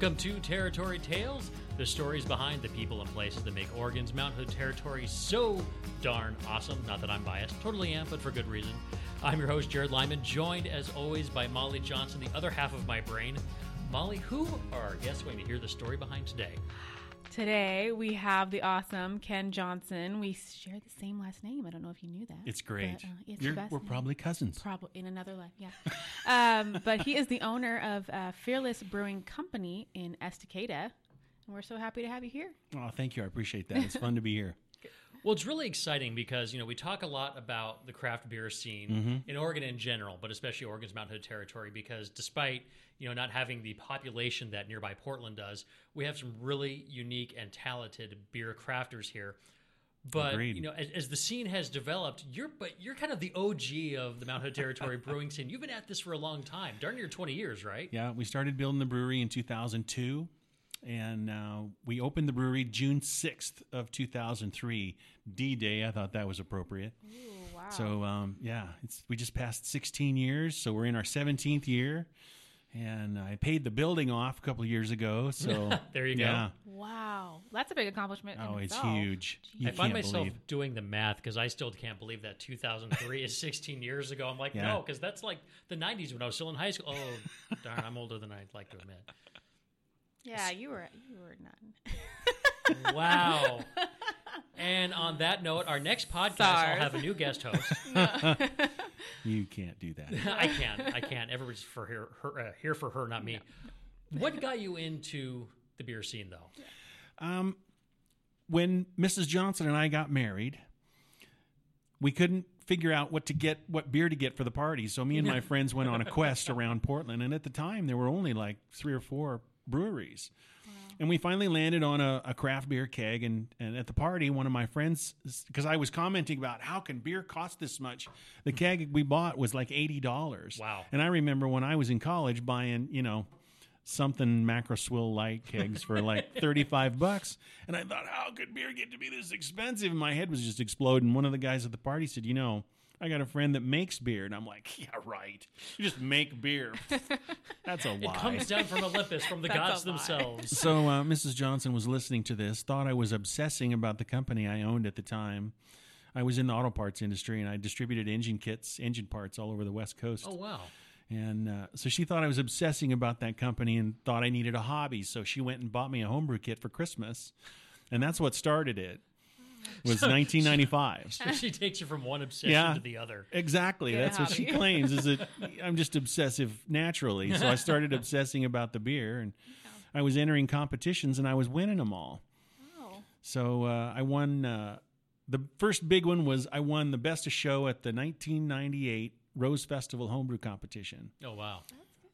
Welcome to Territory Tales, the stories behind the people and places that make Oregon's Mount Hood Territory so darn awesome. Not that I'm biased, totally am, but for good reason. I'm your host, Jared Lyman, joined as always by Molly Johnson, the other half of my brain. Molly, who are our guests going to hear the story behind today? Today we have the awesome Ken Johnson. We share the same last name. I don't know if you knew that. It's great. But, uh, it's You're- we're name. probably cousins. Probably in another life, yeah. um, but he is the owner of uh, Fearless Brewing Company in Estacada, and we're so happy to have you here. oh, thank you. I appreciate that. It's fun to be here. Well, it's really exciting because you know we talk a lot about the craft beer scene mm-hmm. in Oregon in general, but especially Oregon's Mount Hood territory. Because despite you know not having the population that nearby Portland does, we have some really unique and talented beer crafters here. But Agreed. you know, as, as the scene has developed, you're but you're kind of the OG of the Mount Hood territory brewing scene. You've been at this for a long time, darn near twenty years, right? Yeah, we started building the brewery in 2002, and uh, we opened the brewery June 6th of 2003, D-Day. I thought that was appropriate. Ooh, wow. So um, yeah, it's we just passed 16 years, so we're in our 17th year, and I paid the building off a couple of years ago. So There you go. wow, that's a big accomplishment. in Oh, it's itself. huge. You I find myself believe. doing the math because I still can't believe that 2003 is 16 years ago. I'm like, Yeah. no, because that's like the 90s when I was still in high school. Oh, darn, I'm older than I'd like to admit. Yeah, you were you were none. Wow. and on that note, our next podcast, I'll have a new guest host. You can't do that. I can't. I can't. Everybody's for here, her, uh, here for her, not me. What got you into the beer scene, though? Um, when Mrs. Johnson and I got married, we couldn't figure out what to get, what beer to get for the party. So me and my friends went on a quest around Portland, and at the time there were only like three or four breweries. And we finally landed on a, a craft beer keg, and, and at the party, one of my friends, because I was commenting about how can beer cost this much, the keg we bought was like eighty dollars. Wow. And I remember when I was in college buying, you know, something macro swill light kegs for like 35 bucks and i thought how could beer get to be this expensive and my head was just exploding one of the guys at the party said you know i got a friend that makes beer and i'm like yeah right you just make beer that's a lie. It comes down from Olympus, from the gods themselves. so uh, mrs johnson was listening to this thought i was obsessing about the company i owned at the time i was in the auto parts industry and i distributed engine kits engine parts all over the west coast Oh, wow. And uh, so she thought I was obsessing about that company and thought I needed a hobby. So she went and bought me a homebrew kit for Christmas. And that's what started it. Was 1995. So she takes you from one obsession Yeah. to the other. Exactly. Get That's what she hobby. claims is that I'm just obsessive naturally. So I started obsessing about the beer and I was entering competitions and I was winning them all. Oh, So uh, I won. Uh, the first big one was I won the best of show at the 1998 Rose Festival homebrew competition. Oh, wow.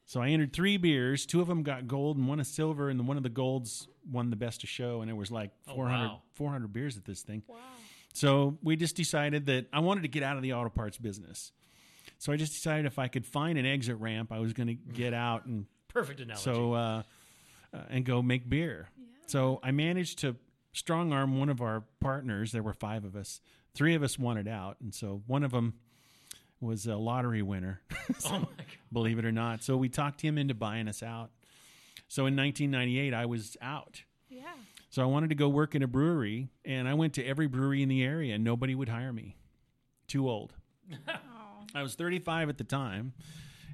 So I entered three beers. Two of them got gold and one a silver, and one of the golds won the best of show. And it was like Oh, 400, wow. 400 beers at this thing. wow. So we just decided that I wanted to get out of the auto parts business. So I just decided if I could find an exit ramp, I was going to get out and Perfect analogy. so uh, uh, and go make beer. So I managed to strong arm one of our partners. There were five of us. Three of us wanted out, and so one of them was a lottery winner. oh, my God. believe it or not. So we talked him into buying us out. So in 1998, I was out. Yeah. So I wanted to go work in a brewery, and I went to every brewery in the area, and nobody would hire me. Too old. I was 35 at the time.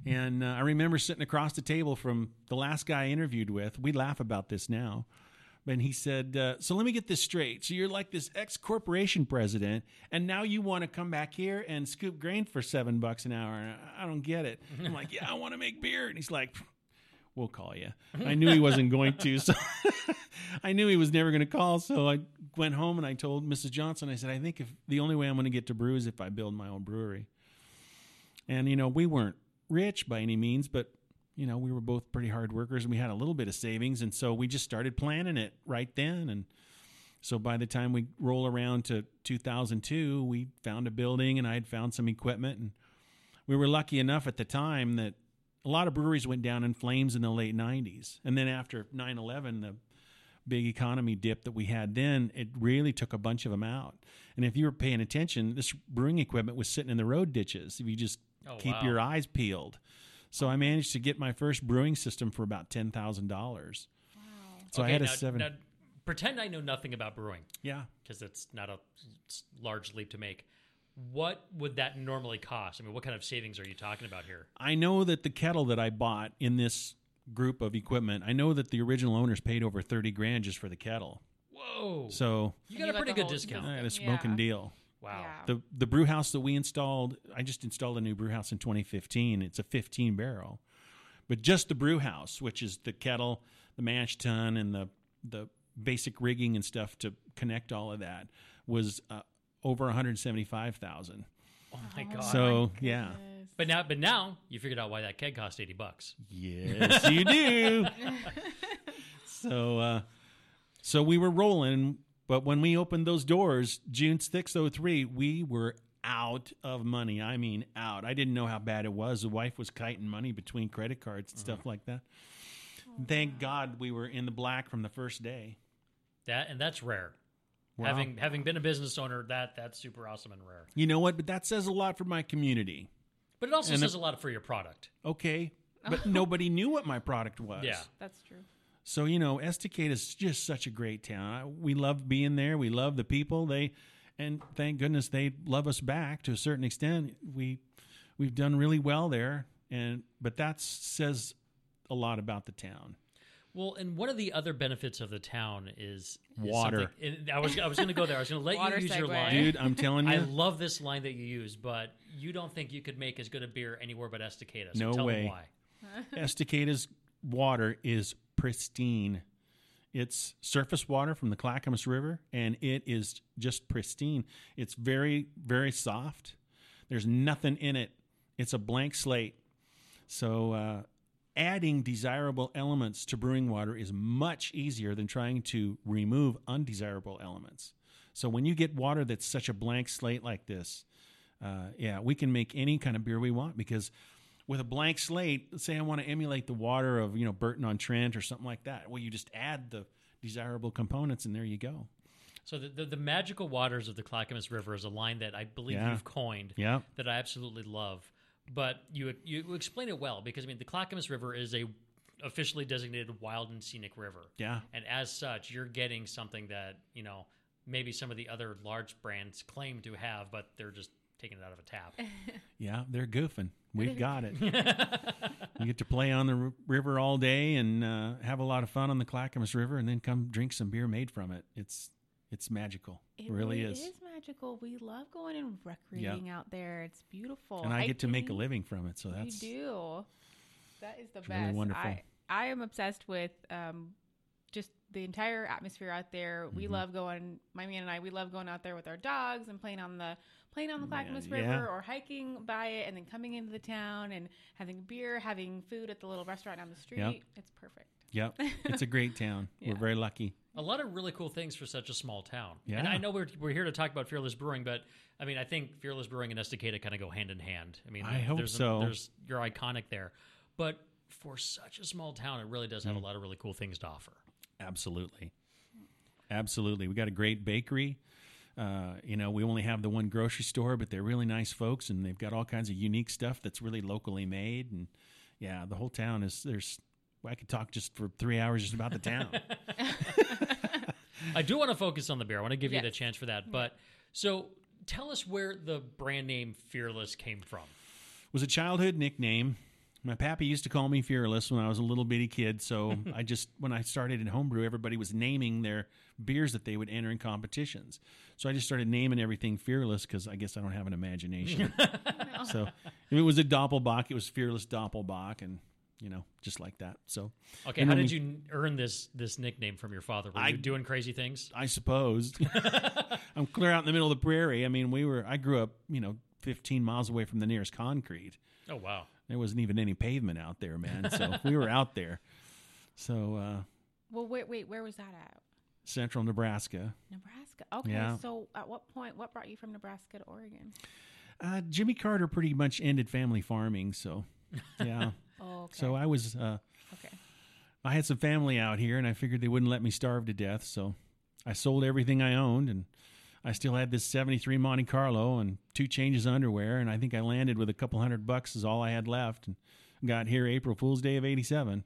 And uh, I remember sitting across the table from the last guy I interviewed with. We laugh about this now. And he said, uh, So let me get this straight. So you're like this ex corporation president, and now you want to come back here and scoop grain for seven bucks an hour. And I don't get it. I'm like, Yeah, I want to make beer. And he's like, We'll call you. I knew he wasn't going to. So I knew he was never going to call. So I went home and I told Mrs. Johnson, I said, I think if the only way I'm going to get to brew is if I build my own brewery. And, you know, we weren't rich by any means, but, you know, we were both pretty hard workers and we had a little bit of savings. And so we just started planning it right then. And so by the time we roll around to 2002, we found a building and I had found some equipment. And we were lucky enough at the time that a lot of breweries went down in flames in the late 90s. And then after 9 11, the big economy dip that we had then, it really took a bunch of them out. And if you were paying attention, this brewing equipment was sitting in the road ditches. If you just Oh, keep wow. your eyes peeled. So I managed to get my first brewing system for about ten thousand dollars. So I Okay, had a now- seven. now pretend I know nothing about brewing yeah. because it's not a large leap to make. What would that normally cost? I mean, what kind of savings are you talking about here? I know that the kettle that I bought in this group of equipment, I know that the original owners paid over 30 grand just for the kettle. Whoa! So you got you a pretty good discount. I had a smoking Yeah. deal. Wow. Yeah. The the brew house that we installed, I just installed a new brew house in 2015. It's a 15 barrel, but just the brew house, which is the kettle, the mash tun, and the the basic rigging and stuff to connect all of that, was uh, over 175,000. Oh my god! So yeah, but now, but now you figured out why that keg cost eighty bucks. yes, you do. so uh, so we were rolling, but when we opened those doors, June 6th, 03, we were out of money. I mean, out. I didn't know how bad it was. The wife was kiting money between credit cards and stuff like that. Thank God we were in the black from the first day. That and that's rare. Wow. Having having been a business owner, that that's super awesome and rare. You know what? But that says a lot for my community. But it also And says a lot for your product. Okay. But nobody knew what my product was. Yeah. That's true. So you know, Estacada is just such a great town. I, we love being there. We love the people. They, and thank goodness they love us back to a certain extent. We, we've done really well there, and but that says a lot about the town. Well, and one of the other benefits of the town is, is Water. something- and I was I was going to go there. I was going to let Water you use your segue. line. Dude, I'm telling you. I love this line that you use, but you don't think you could make as good a beer anywhere but Estacada. So No tell way. me why. Estacada's water is pristine. It's surface water from the Clackamas River, and it is just pristine. It's very, very soft. There's nothing in it. It's a blank slate. So, uh, adding desirable elements to brewing water is much easier than trying to remove undesirable elements. So, when you get water that's such a blank slate like this, uh, yeah, we can make any kind of beer we want because with a blank slate, say I want to emulate the water of you know Burton on Trent or something like that. Well, you just add the desirable components, and there you go. So the, the the magical waters of the Clackamas River is a line that I believe Yeah. you've coined. Yeah. That I absolutely love. But you you explain it well because I mean the Clackamas River is a officially designated wild and scenic river. Yeah. And as such, you're getting something that, you know, maybe some of the other large brands claim to have, but they're just taking it out of a tap. Yeah, they're goofing. We've got it. you get to play on the r- river all day and uh, have a lot of fun on the Clackamas River, and then come drink some beer made from it. It's it's magical. It, really is. It is magical. We love going and recreating out there. It's beautiful. And I get to make a living from it, so that's you do. That is the really best. wonderful. I, I am obsessed with um, just the entire atmosphere out there. We Mm-hmm. love going. My man and I, we love going out there with our dogs and playing on the playing on the Clackamas yeah. River or hiking by it, and then coming into the town and having beer, having food at the little restaurant down the street. It's perfect. Yep, it's a great town. Yeah. We're very lucky. A lot of really cool things for such a small town. Yeah. And I know we're, we're here to talk about Fearless Brewing, but I mean, I think Fearless Brewing and Estacada kind of go hand in hand. I mean, I hope there's so. there's you're iconic there, but for such a small town, it really does have Mm. a lot of really cool things to offer. Absolutely. Absolutely. We got a great bakery. Uh, you know, we only have the one grocery store, but they're really nice folks and they've got all kinds of unique stuff that's really locally made. And yeah, the whole town is, there's, I could talk just for three hours just about the town. I do want to focus on the beer. I want to give you the chance for that. Mm-hmm. But so tell us where the brand name Fearless came from. was a childhood nickname. My pappy used to call me Fearless when I was a little bitty kid. So I just, when I started in homebrew, everybody was naming their beers that they would enter in competitions. So I just started naming everything Fearless because I guess I don't have an imagination. So if it was a Doppelbock, it was Fearless Doppelbock, and you know, just like that. So Okay, how did we- you earn this this nickname from your father? Were I- you doing crazy things? I suppose I'm clear out in the middle of the prairie. I mean, we were. I grew up, you know, 15 miles away from the nearest concrete. Oh wow. There wasn't even any pavement out there, man. So we were out there. So uh, Well, wait, wait. Where was that at? central Nebraska. Nebraska. Okay. Yeah. So, at what point? What brought you from Nebraska to Oregon? Uh, Jimmy Carter pretty much ended family farming. So yeah. Oh, okay. so I was. Uh, okay. I had some family out here, and I figured they wouldn't let me starve to death. So I sold everything I owned, and I still had this '73 Monte Carlo and two changes of underwear, and I think I landed with a couple hundred bucks is all I had left, and got here April Fool's Day of '87.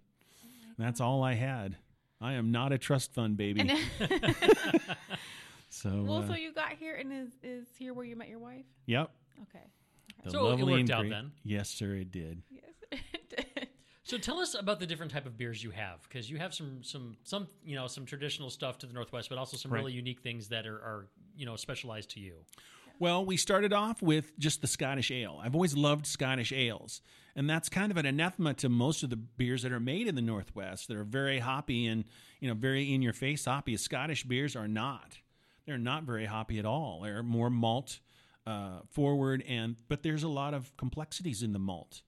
That's all I had. I am not a trust fund baby. So, well, uh, so you got here and is is here where you met your wife? yep. Okay. The So it lovely worked out then. Yes, sir, it did. Yes. So tell us about the different type of beers you have, because you have some some some you know some traditional stuff to the Northwest, but also some Right. really unique things that are, are you know specialized to you. Well, we started off with just the Scottish ale. I've always loved Scottish ales. And that's kind of an anathema to most of the beers that are made in the Northwest that are very hoppy and, you know, very in your face hoppy. Scottish beers are not. They're not very hoppy at all. They're more malt uh, forward and but there's a lot of complexities in the malt.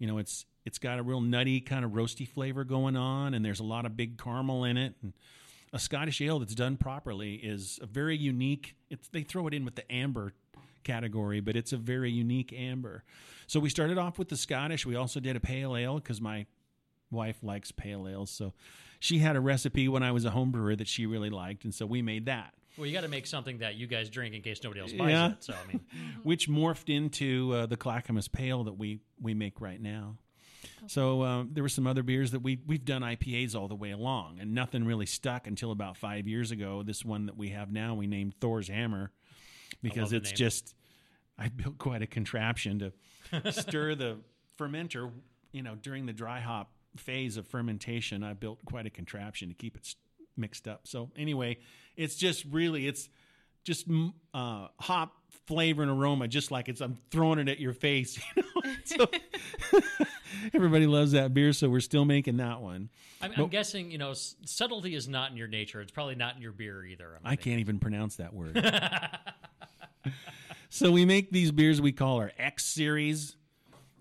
You know, it's it's got a real nutty kind of roasty flavor going on and there's a lot of big caramel in it and a Scottish ale that's done properly is a very unique. It's they throw it in with the amber category, but it's a very unique amber. So we started off with the Scottish. We also did a pale ale because my wife likes pale ales. So she had a recipe when I was a home brewer that she really liked, and so we made that, Well, you got to make something that you guys drink in case nobody else buys Yeah. it. So I mean, which morphed into uh, the Clackamas Pale that we we make right now. So um, there were some other beers that we we've done IPAs all the way along, and nothing really stuck until about five years ago. This one that we have now, we named Thor's Hammer because it's just I built quite a contraption to stir the fermenter. You know, during the dry hop phase of fermentation, I built quite a contraption to keep it s- mixed up. So anyway, it's just really it's just mm, uh, hop flavor and aroma, just like it's I'm throwing it at your face. You know, so everybody loves that beer, so we're still making that one. I'm, I'm guessing you know subtlety is not in your nature. It's probably not in your beer either. I'm I can't even pronounce that word. so we make these beers we call our X series.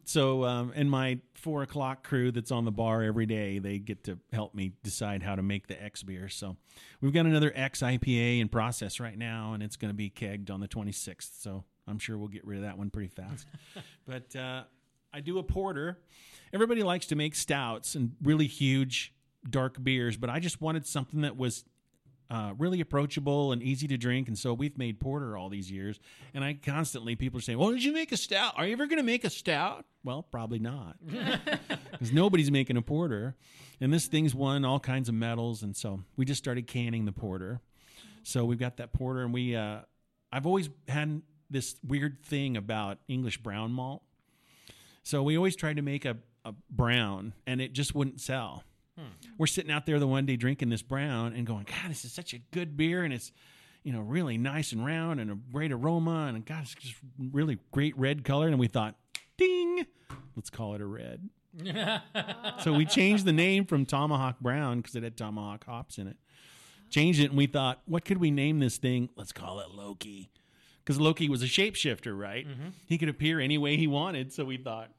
So, um, and my four o'clock crew that's on the bar every day, they get to help me decide how to make the X beer. So, we've got another X IPA in process right now, and it's going to be kegged on the 26th. So, I'm sure we'll get rid of that one pretty fast. but uh, I do a porter. Everybody likes to make stouts and really huge dark beers, but I just wanted something that was uh, really approachable and easy to drink. And so we've made porter all these years. And I constantly, people are saying, Well, did you make a stout? Are you ever going to make a stout? Well, probably not. Because nobody's making a porter. And this thing's won all kinds of medals. And so we just started canning the porter. So we've got that porter. And we, uh, I've always had this weird thing about English brown malt. So we always tried to make a, a brown and it just wouldn't sell. We're sitting out there the one day drinking this brown and going, God, this is such a good beer and it's, you know, really nice and round and a great aroma and God, it's just really great red color. And we thought, ding, let's call it a red. so we changed the name from Tomahawk Brown because it had tomahawk hops in it. Changed it and we thought, what could we name this thing? Let's call it Loki. Because Loki was a shapeshifter, right? Mm-hmm. He could appear any way he wanted. So we thought,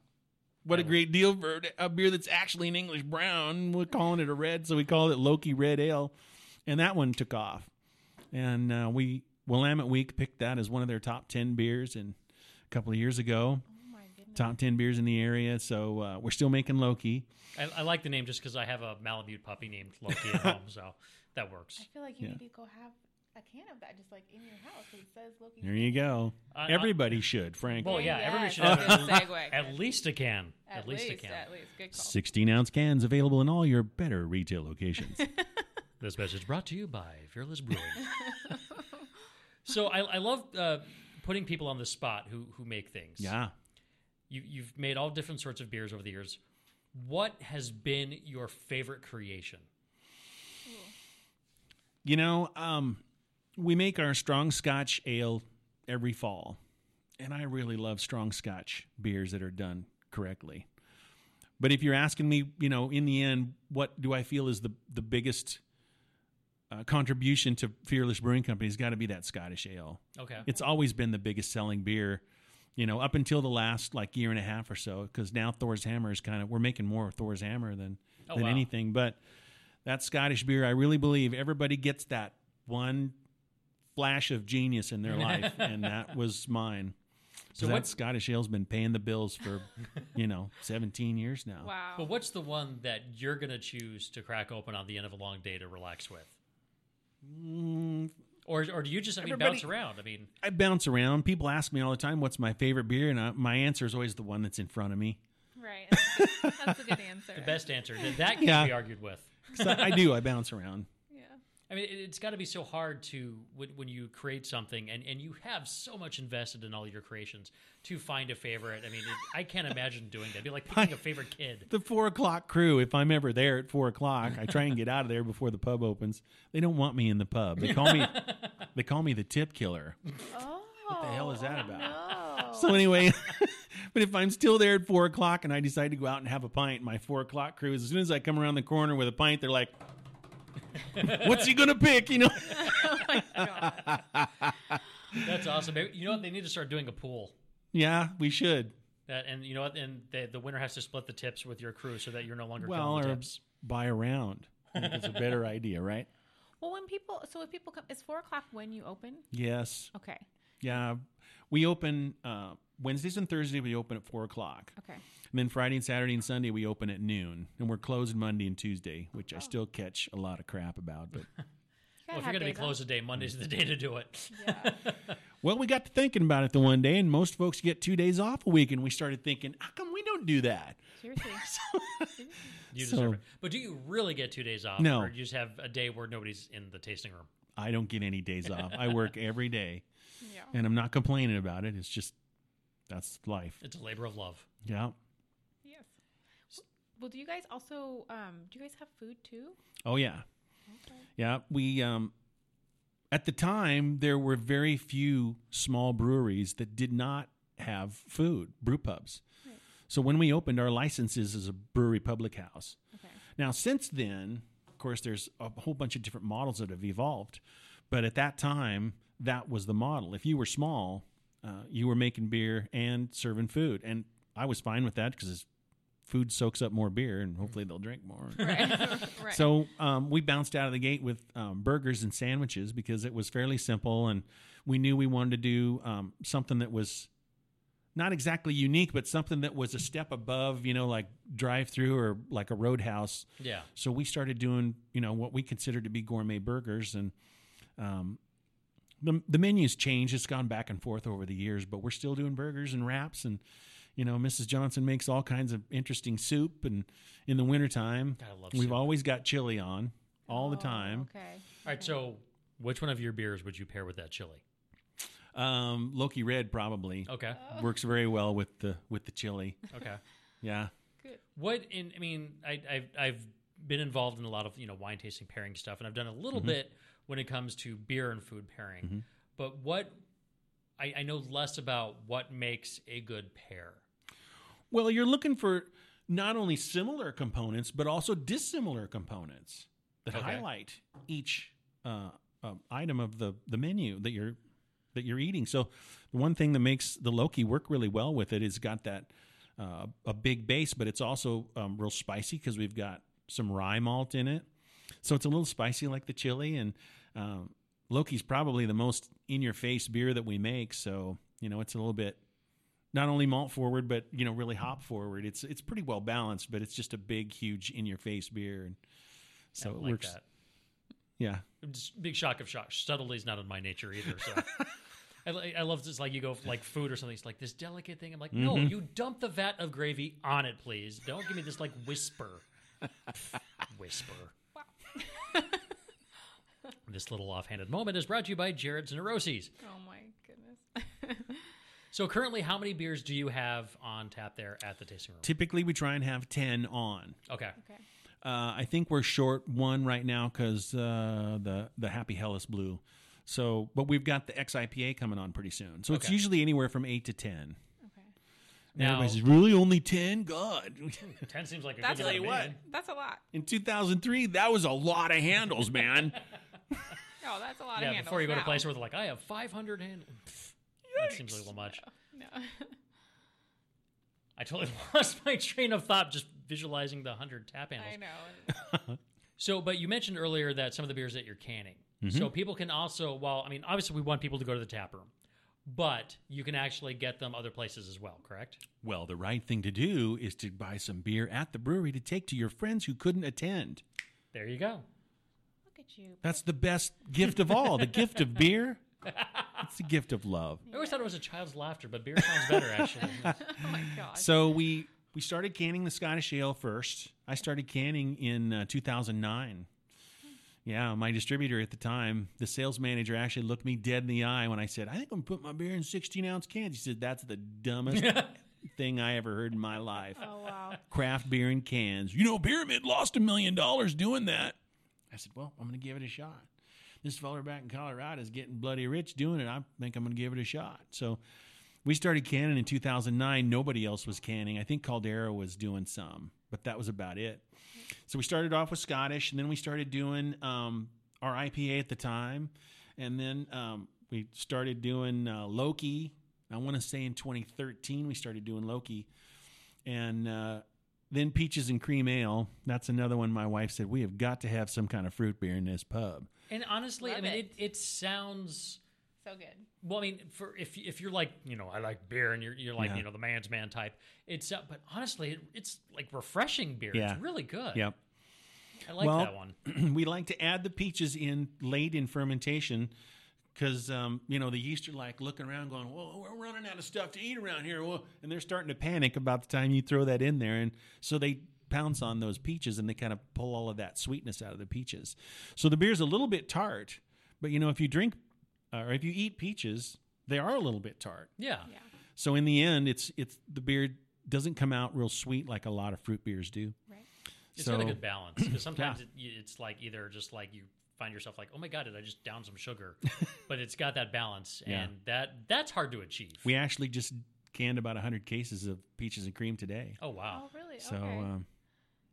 what a great deal for a beer that's actually an English brown. We're calling it a red, so we called it Loki Red Ale, and that one took off. And uh, we Willamette Week picked that as one of their top ten beers, and a couple of years ago, Oh top ten beers in the area. So uh, we're still making Loki. I, I like the name just because I have a Malamute puppy named Loki at home, so that works. I feel like you Yeah. need to go have a can of that just like in your house. 'cause It says Loki. There you go. Uh, Everybody should, frankly. Well, yeah, Yes, everybody should have a at, segue. at least a can. At, At, least, least, a can. at least. Good call. 16 ounce cans available in all your better retail locations. This message brought to you by Fearless Brewing. so I, I love uh, putting people on the spot who who make things. yeah. You, you've made all different sorts of beers over the years. What has been your favorite creation? You know, um, we make our strong Scotch ale every fall, and I really love strong Scotch beers that are done correctly. But if you're asking me, you know, in the end, what do I feel is the the biggest uh, contribution to Fearless Brewing Company has got to be that Scottish ale. Okay. It's always been the biggest selling beer, you know, up until the last like year and a half or so. Because now Thor's Hammer is kind of we're making more Thor's Hammer than Oh, than wow. anything. But that Scottish beer, I really believe everybody gets that one flash of genius in their life, and that was mine. So So that what- Scottish ale's been paying the bills for, you know, seventeen years now. Wow. But what's the one that you're going to choose to crack open on the end of a long day to relax with? Mm, Or, or do you just, I mean, bounce around? I mean, I bounce around. People ask me all the time, "What's my favorite beer?" And I, my answer is always the one that's in front of me. right. That's a good, that's a good answer. the best answer. That can Yeah. be argued with. I, I do. I bounce around. Yeah. I mean, it, it's got to be so hard to when, when you create something and, and you have so much invested in all your creations to find a favorite. I mean, it, I can't imagine doing that. It'd be like picking a favorite kid. The four o'clock crew. If I'm ever there at four o'clock, I try and get out of there before the pub opens. They don't want me in the pub. They call me. they call me the tip killer. Oh. What the hell is that about? No. So anyway, but if I'm still there at four o'clock and I decide to go out and have a pint, my four o'clock crew, as soon as I come around the corner with a pint, they're like, "What's he gonna pick?" You know. oh my god. That's awesome. Maybe- You know what? They need to start doing a pool. yeah, we should. That and you know what? And the, the winner has to split the tips with your crew so that you're no longer Well, killing the or tips. buy a round. I think it's a better idea, right? Well, when people, so if people come, is four o'clock when you open? Yes. Okay. Yeah. We open uh, Wednesdays and Thursdays. We open at four o'clock. Okay. And then Friday and Saturday and Sunday we open at noon, and we're closed Monday and Tuesday, which I Oh. still catch a lot of crap about. But Well, if you're going to be closed a day, Monday's the day to do it. Yeah. well, we got to thinking about it the one day, and most folks get two days off a week, and we started thinking, how come we don't do that? Seriously. You So- deserve it. But do you really get two days off? No. Or do you just have a day where nobody's in the tasting room? I don't get any days off. I work every day, yeah. and I'm not complaining about it. It's just that's life. It's a labor of love. Yeah. Yes. Well, do you guys also, um, do you guys have food too? Oh yeah. Okay. Yeah, we um at the time there were very few small breweries that did not have food, brew pubs. Right. So when we opened our licenses as a brewery public house. Okay. Now since then, of course there's a whole bunch of different models that have evolved, but at that time that was the model. If you were small, uh, you were making beer and serving food, and I was fine with that because food soaks up more beer, and hopefully they'll drink more. Right. right. So um, we bounced out of the gate with um, burgers and sandwiches because it was fairly simple, and we knew we wanted to do um, something that was not exactly unique, but something that was a step above, you know, like drive-through or like a roadhouse. Yeah. So we started doing, you know, what we considered to be gourmet burgers, and um, the the menus changed. It's gone back and forth over the years, but we're still doing burgers and wraps, and you know, Mrs. Johnson makes all kinds of interesting soup, and in the wintertime, God, we've soup. always got chili on all the Oh, time. Okay. All right. So, which one of your beers would you pair with that chili? Um, Loki Red probably Okay. works very well with the with the chili. Okay. Yeah. Good. What in? I mean, I, I've I've been involved in a lot of you know wine tasting pairing stuff, and I've done a little Mm-hmm. bit when it comes to beer and food pairing. But what I, I know less about what makes a good pair. Well, you're looking for not only similar components but also dissimilar components that Okay. highlight each uh, uh, item of the the menu that you're that you're eating. So, the one thing that makes the Loki work really well with it is got that uh, a big base, but it's also um, real spicy because we've got some rye malt in it. So it's a little spicy like the chili, and um, Loki's probably the most in your face beer that we make. So you know it's a little bit not only malt forward, but you know really hop forward. It's it's pretty well balanced, but it's just a big, huge in your face beer, and so it like works. that. Yeah, Just big shock of shock. Subtlety is not in my nature either. So. I, I love this like you go like food or something. It's like this delicate thing. I'm like, no, Mm-hmm. you dump the vat of gravy on it, please. Don't give me this like whisper, whisper. This little offhanded moment is brought to you by Jared's Neuroses. Oh my goodness. So currently, how many beers do you have on tap there at the tasting room? typically we try and have ten on. Okay, okay. Uh, I think we're short one right now because uh, the the Happy Helles blew. So, but we've got the XIPA coming on pretty soon. So it's usually anywhere from eight to ten. Okay. And Now- everybody says, "Really, only ten? God!" ten seems like a That's good what- number to me. That's a lot. In 2003, that was a lot of handles, man. Oh, that's a lot of Yeah, handles. before you go to a place where they're like, I have 500 handles. That seems a little much. No. I totally lost my train of thought just visualizing the 100 tap handles. I know. So, but you mentioned earlier that some of the beers that you're canning. Mm-hmm. So people can also, well, I mean, obviously we want people to go to the tap room, but you can actually get them other places as well, correct? well, the right thing to do is to buy some beer at the brewery to take to your friends who couldn't attend. There you go. Look at you. That's the best gift of all. The gift of beer. It's the gift of love. I always thought it was a child's laughter, but beer sounds better actually. Oh my gosh. So we we started canning the Scottish Ale first. I started canning in uh, 2009. Yeah, my distributor at the time, the sales manager actually looked me dead in the eye when I said, I think I'm going to put my beer in 16 ounce cans. He said, That's the dumbest thing I ever heard in my life. Oh wow. Craft beer in cans. You know, Pyramid lost a million dollars doing that. I said, Well, I'm going to give it a shot. This feller back in Colorado is getting bloody rich doing it. I think I'm going to give it a shot. So we started canning in 2009. Nobody else was canning. I think Caldera was doing some, but that was about it. So we started off with Scottish, and then we started doing um, our IPA at the time, and then um, we started doing uh, Loki. I want to say in 2013 we started doing Loki, and uh, then Peaches and Cream Ale. That's another one. My wife said we have got to have some kind of fruit beer in this pub. And honestly, I mean, it. it, it sounds. So good. Well, I mean, for if if you're like you know I like beer and you're you're like Yeah. you know the man's man type, it's uh, but honestly it, it's like refreshing beer. Yeah. It's really good. Yep. I like Well, that one. we like to add the peaches in late in fermentation because um, you know the yeast are like looking around, going, "Whoa, we're running out of stuff to eat around here," Whoa. and they're starting to panic about the time you throw that in there, and so they pounce on those peaches and they kind of pull all of that sweetness out of the peaches. So the beer's a little bit tart, but you know if you drink uh, or if you eat peaches, they are a little bit tart. Yeah. Yeah. So in the end, it's it's the beer doesn't come out real sweet like a lot of fruit beers do. Right. It's so got a good balance because sometimes Yeah. it, it's like either just like you find yourself like, oh my god, did I just down some sugar? but it's got that balance, Yeah. and that that's hard to achieve. we actually just canned about 100 cases of peaches and cream today. oh wow. Oh really? So, okay. um,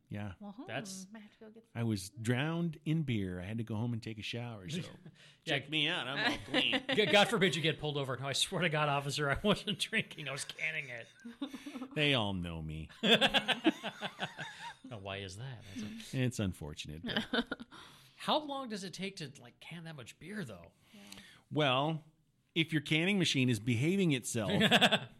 yeah, well, hmm, that's- might have to go get I was drowned in beer. I had to go home and take a shower. So, Yeah. check me out. I'm all clean. God forbid you get pulled over. No, I swear to God, officer, I wasn't drinking. I was canning it. they all know me. Oh, why is that? A- It's unfortunate. but- How long does it take to like can that much beer though? well, if your canning machine is behaving itself,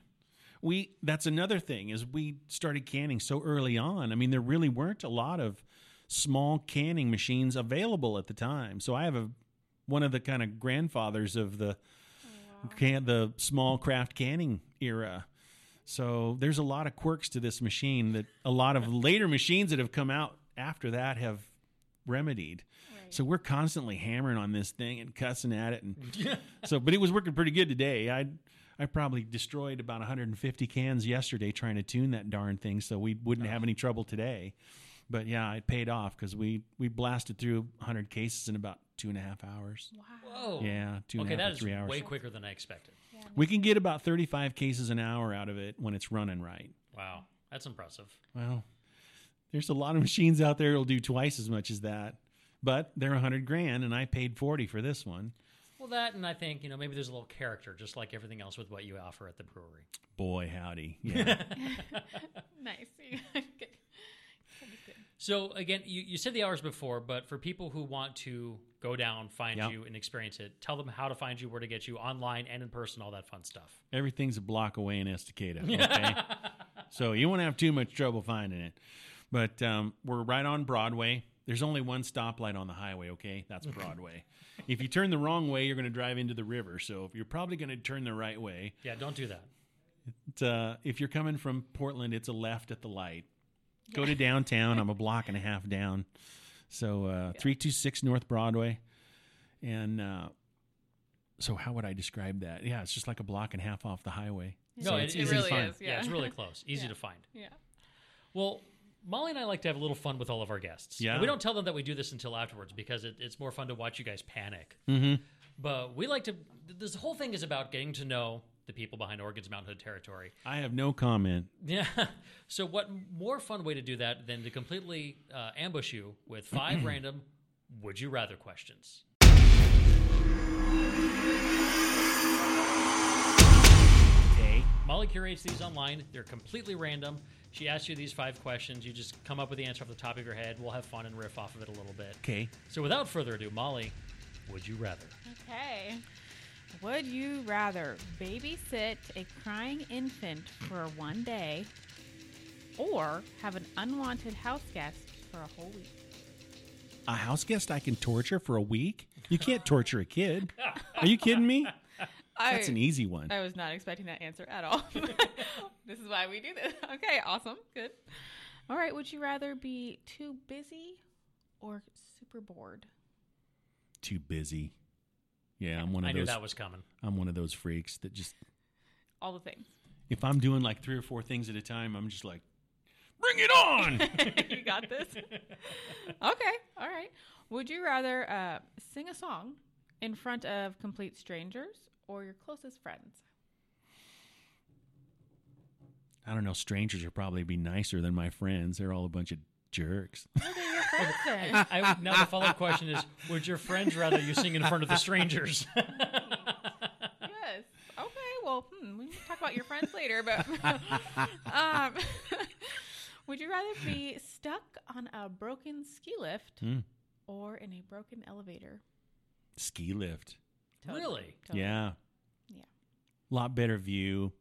we that's another thing is we started canning so early on. I mean, there really weren't a lot of small canning machines available at the time. So I have a one of the kind of grandfathers of the oh, can the small craft canning era. So there's a lot of quirks to this machine that a lot of later machines that have come out after that have remedied. Right. So we're constantly hammering on this thing and cussing at it, and so but it was working pretty good today. I I probably destroyed about 150 cans yesterday trying to tune that darn thing, so we wouldn't have any trouble today. But yeah, it paid off because we we blasted through 100 cases in about two and a half hours. Wow. Whoa. Yeah, two and a Okay, half that to is three hours. way quicker than I expected. Yeah, We can get about 35 cases an hour out of it when it's running right. Wow, that's impressive. Well, there's a lot of machines out there that'll do twice as much as that, but they're a 100 grand, and I paid 40 for this one. Well, that and I think you know maybe there's a little character, just like everything else with what you offer at the brewery. Boy, howdy! Yeah, nice. Good. That is good. So again, you, you said the hours before, but for people who want to go down, find Yep. you, and experience it, tell them how to find you, where to get you online and in person, all that fun stuff. everything's a block away in Estacada. Okay, so you won't have too much trouble finding it. But um, we're right on Broadway. There's only one stoplight on the highway. Okay, that's Broadway. if you turn the wrong way, you're going to drive into the river. So you're probably going to turn the right way. Yeah, don't do that. But, uh, if you're coming from Portland, it's a left at the light. Go to downtown. I'm a block and a half down. So uh, 326 North Broadway. And uh, so, how would I describe that? Yeah, it's just like a block and a half off the highway. No, So it- it's it easy really to find. is. Yeah, Yeah. it's really close, easy Yeah. to find. Yeah. Well, Molly and I like to have a little fun with all of our guests. Yeah. And we don't tell them that we do this until afterwards because it, it's more fun to watch you guys panic. Mm-hmm. But we like to. This whole thing is about getting to know the people behind Oregon's Mountain Hood territory. I have no comment. Yeah. So, what more fun way to do that than to completely uh, ambush you with five random would you rather questions? Okay. Molly curates these online. They're completely random. She asks you these five questions. You just come up with the answer off the top of your head. We'll have fun and riff off of it a little bit. Okay. So, without further ado, Molly, would you rather? Okay. Would you rather babysit a crying infant for one day or have an unwanted house guest for a whole week? A house guest I can torture for a week? You can't torture a kid. Are you kidding me? That's an easy one. I was not expecting that answer at all. this is why we do this. Okay, awesome. Good. All right, would you rather be too busy or super bored? Too busy. Yeah, I'm one of I knew those. that was coming. I'm one of those freaks that just All the things. if I'm doing like three or four things at a time, I'm just like, bring it on. you got this. okay, all right. Would you rather uh, sing a song in front of complete strangers or your closest friends? I don't know. Strangers would probably be nicer than my friends. They're all a bunch of jerks. Who are your friends then? I, now the follow up question is: Would your friends rather you sing in front of the strangers? yes. Okay. Well, hmm, we can talk about your friends later, but um, would you rather be stuck on a broken ski lift Hmm. or in a broken elevator? Ski lift. Really? Totally. Yeah. Yeah. A lot better view.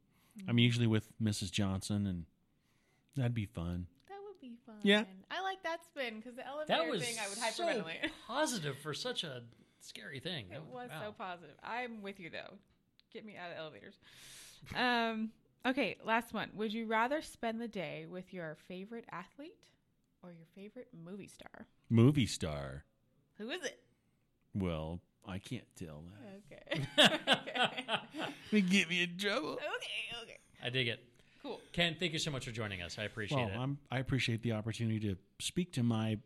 I'm usually with Mrs. Johnson, and that'd be fun. That would be fun. Yeah. I like that spin because the elevator That was thing I would so hyperventilate. positive for such a scary thing. It was Wow. so positive. I'm with you though. Get me out of elevators. Um. Okay. Last one. Would you rather spend the day with your favorite athlete or your favorite movie star? Movie star. Who is it? Well, I can't tell that. Okay. okay. Get me in trouble. Okay. Okay. I dig it. Cool. Ken, thank you so much for joining us. I appreciate Well, it. I'm, I appreciate the opportunity to speak to my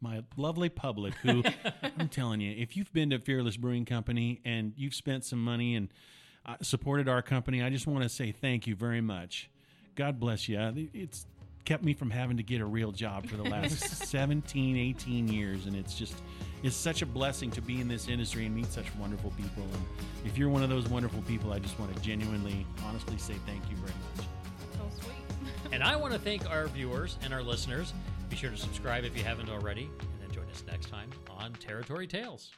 my lovely public. Who I'm telling you, if you've been to Fearless Brewing Company and you've spent some money and uh, supported our company, I just want to say thank you very much. God bless you. It's kept me from having to get a real job for the last 17, 18 years, and it's just it's such a blessing to be in this industry and meet such wonderful people. And if you're one of those wonderful people, I just want to genuinely, honestly say thank you very much. So sweet. and I want to thank our viewers and our listeners. Be sure to subscribe if you haven't already, and then join us next time on Territory Tales.